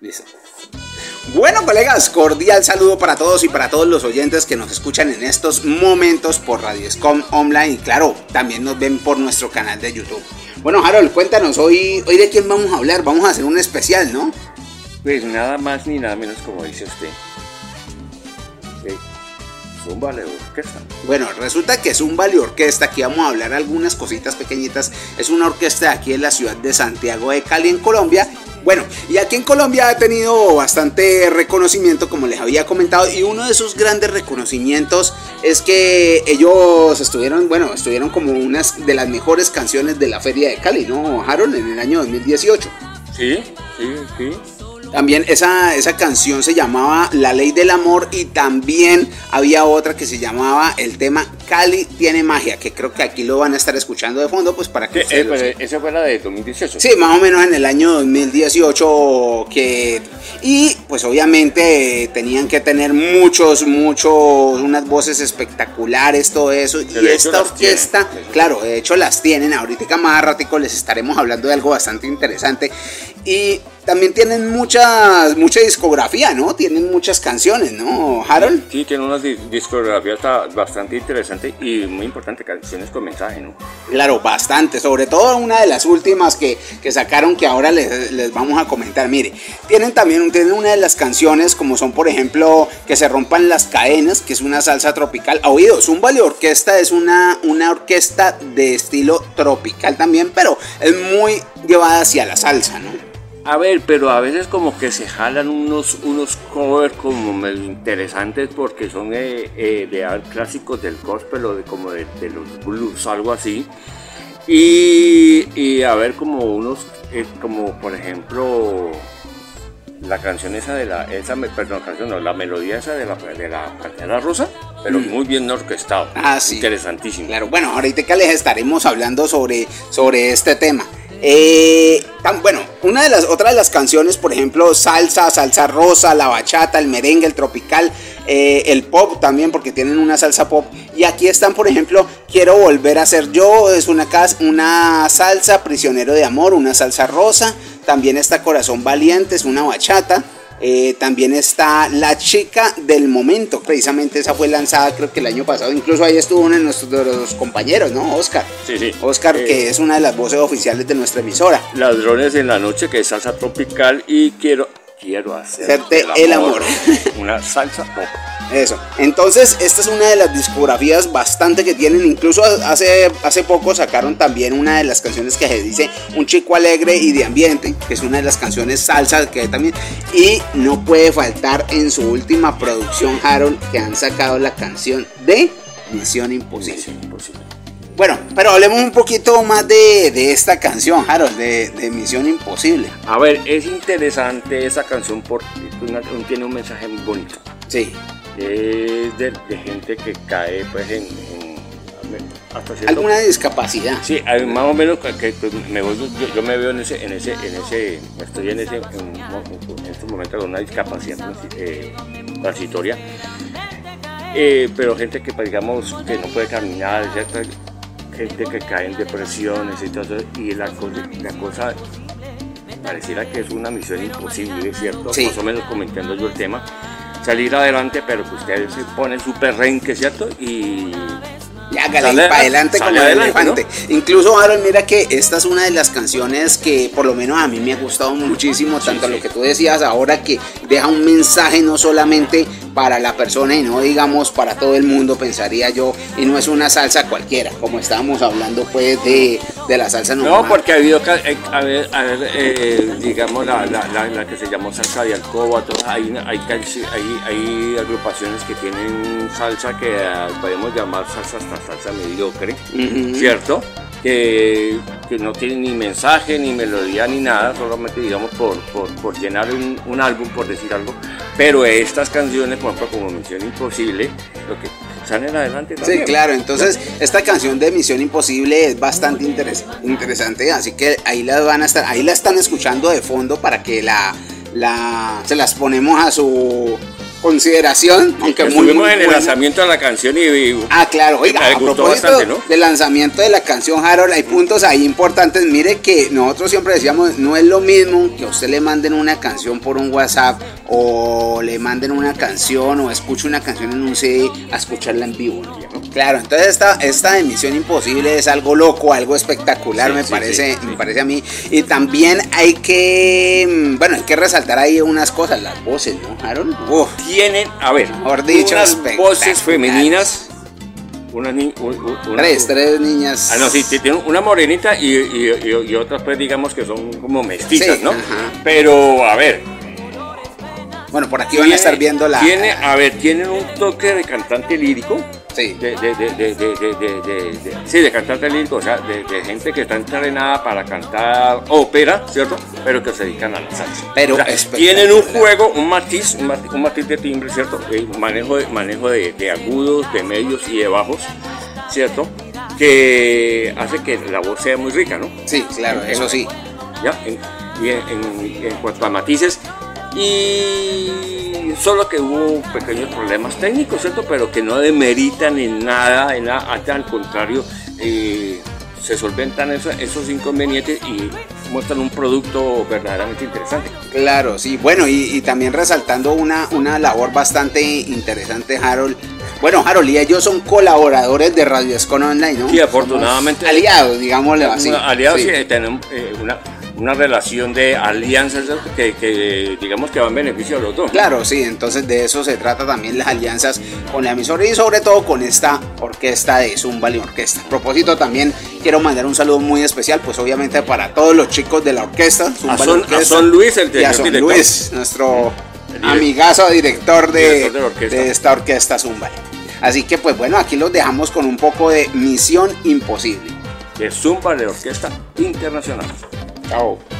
Listo. Bueno, colegas, cordial saludo para todos y para todos los oyentes que nos escuchan en estos momentos por Radioscom Online y claro, también nos ven por nuestro canal de YouTube. Bueno, Harold, cuéntanos, hoy, hoy de quién vamos a hablar, vamos a hacer un especial, ¿no? Pues nada más ni nada menos como dice usted. Zumba de Orquesta. Bueno, resulta que Zumba de Orquesta, aquí vamos a hablar algunas cositas pequeñitas. Es una orquesta aquí en la ciudad de Santiago de Cali, en Colombia. Bueno, y aquí en Colombia ha tenido bastante reconocimiento, como les había comentado, y uno de esos grandes reconocimientos es que ellos estuvieron, bueno, estuvieron como unas de las mejores canciones de la Feria de Cali, ¿no, Harold? En el año 2018. Sí, sí, sí. También esa, esa canción se llamaba La Ley del Amor y también había otra que se llamaba el tema Cali tiene magia, que creo que aquí lo van a estar escuchando de fondo, pues para que... Eh, esa fue la de 2018. Sí, más o menos en el año 2018 que... Y pues obviamente tenían que tener muchos, muchos, unas voces espectaculares, todo eso. y esta orquesta, claro, de hecho las tienen, ahorita más ratico les estaremos hablando de algo bastante interesante. Y también tienen muchas, mucha discografía, ¿no? Tienen muchas canciones, ¿no, Harold? Sí, tienen una discografía bastante interesante y muy importante, canciones con mensaje, ¿no? Claro, bastante, sobre todo una de las últimas que, que sacaron que ahora les, vamos a comentar. Mire, tienen también tienen una de las canciones como son, por ejemplo, Que se rompan las cadenas, que es una salsa tropical. Ha oído, Zumba de Orquesta es una, una orquesta de estilo tropical también, pero es muy llevada hacia la salsa, ¿no? A ver, pero a veces como que se jalan unos, unos covers como medio interesantes porque son eh, eh, de clásicos del gospel o de como de, los blues, algo así. Y, a ver como unos, eh, como por ejemplo la canción esa de la, esa, perdón, canción no, la melodía esa de la, de la Rosa, pero mm. muy bien orquestado. Ah, sí. Interesantísimo. Claro, bueno, ahorita les estaremos hablando sobre, sobre este tema. Eh, bueno, una de las otras de las canciones, por ejemplo, salsa, salsa rosa, la bachata, el merengue, el tropical, eh, el pop también, porque tienen una salsa pop. Y aquí están, por ejemplo, quiero volver a ser yo, es una, una salsa, prisionero de amor, una salsa rosa. También está corazón valiente, es una bachata. Eh, también está La Chica del Momento, precisamente esa fue lanzada creo que el año pasado, incluso ahí estuvo uno de nuestros compañeros, ¿no? Oscar. Sí, sí. Oscar, eh, que es una de las voces oficiales de nuestra emisora. Ladrones en la noche, que es salsa tropical y quiero, quiero hacerte el amor. Una salsa pop. Eso. Entonces, esta es una de las discografías bastante que tienen. Incluso hace, hace poco sacaron también una de las canciones que se dice Un chico alegre y de ambiente, que es una de las canciones salsa que hay también. Y no puede faltar en su última producción, Harold, que han sacado la canción de Misión Imposible. Bueno, pero hablemos un poquito más de, esta canción, Harold, de, Misión Imposible. A ver, es interesante esa canción porque tiene un mensaje muy bonito. Sí es de, gente que cae pues en, alguna discapacidad. Sí más o menos que, me yo, me veo en ese en ese en ese estoy en ese en, estos momentos con una discapacidad eh, transitoria. Eh, pero gente que pues, digamos que no puede caminar gente que cae en depresiones y todo eso, y la, la cosa pareciera que es una misión imposible, ¿cierto? Más o menos comentando yo el tema salir adelante, pero que ustedes se ponen su perrenque, ¿cierto? Y y hágale para adelante como el elefante. Incluso, Aaron, mira que esta es una de las canciones que por lo menos a mí me ha gustado muchísimo, tanto lo que tú decías ahora que deja un mensaje no solamente para la persona y no digamos para todo el mundo, pensaría yo, y no es una salsa cualquiera, como estábamos hablando pues de, de la salsa normal. No, porque ha habido, eh, a ver, a ver eh, digamos, la, la, la, que se llamó salsa de alcoba, hay, hay, hay, hay, agrupaciones que tienen salsa que ah, podemos llamar salsa hasta salsa mediocre, ¿cierto? Que, que, no tiene ni mensaje, ni melodía, ni nada, solamente digamos por, por, por llenar un, un, álbum, por decir algo. Pero estas canciones, por ejemplo, como Misión Imposible, lo que salen adelante también. Sí, claro, entonces esta canción de Misión Imposible es bastante interesante, así que ahí la van a estar, ahí la están escuchando de fondo para que la, la se las ponemos a su consideración, aunque muy, Estuvimos muy en el lanzamiento de la canción y, y- Ah, claro, oiga, a propósito bastante, ¿no? del lanzamiento de la canción Harold, hay puntos ahí importantes. Mire que nosotros siempre decíamos, no es lo mismo que a usted le manden una canción por un WhatsApp o le manden una canción o escuche una canción en un CD a escucharla en vivo. ¿no? Claro, entonces esta, esta emisión imposible es algo loco, algo espectacular, Sí, me sí, parece, sí, me parece a mí. Y también hay que, mm, bueno, hay que resaltar ahí unas cosas, las voces, ¿no, Harold? Uf, tienen, a ver, Mejor dicho, unas voces femeninas, unas ni- un- un- una- tres, tres niñas. Ah, no, sí, tiene una morenita y, y- y- y otras, pues, digamos que son como mestizas, Sí, ¿no? ajá. Pero, a ver. Bueno, por aquí van a estar viendo la... Tiene, a ver, tienen un toque de cantante lírico. Sí. De, de, de, de, sí, de cantante lírico, o sea, de, gente que está entrenada para cantar ópera, ¿cierto? Pero que se dedican a la salsa. Pero O sea, tienen un juego, un matiz, un matiz, un matiz de timbre, ¿cierto? Eh, manejo de, manejo de, agudos, de medios y de bajos, ¿cierto? Que hace que la voz sea muy rica, ¿no? Sí, claro, eso sí. ¿ya? En, y en, en- en cuanto a matices. Y solo que hubo pequeños problemas técnicos, ¿cierto? Pero que no demeritan en nada, en nada, hasta al contrario, eh, se solventan esos, esos inconvenientes y muestran un producto verdaderamente interesante. Claro, sí. Bueno, y, y también resaltando una, una labor bastante interesante, Harold. Bueno, Harold y ellos son colaboradores de Radio Escon Online, ¿no? Sí, afortunadamente. Somos aliados, digámosle así. Aliados, Sí. sí, tenemos eh, una, una relación de alianzas que, que digamos que va en beneficio de los dos. Claro, sí, entonces de eso se trata también las alianzas con la emisora y sobre todo con esta orquesta de Zumba y Orquesta. A propósito también quiero mandar un saludo muy especial, pues obviamente para todos los chicos de la orquesta, Zumba A Son, Orquesta. a Son Luis, el y a Son director. Luis, nuestro amigazo director de, Director de la orquesta. de esta orquesta Zumba. Así que pues bueno, aquí los dejamos con un poco de Misión Imposible. de Zumba de Orquesta Internacional. Ciao.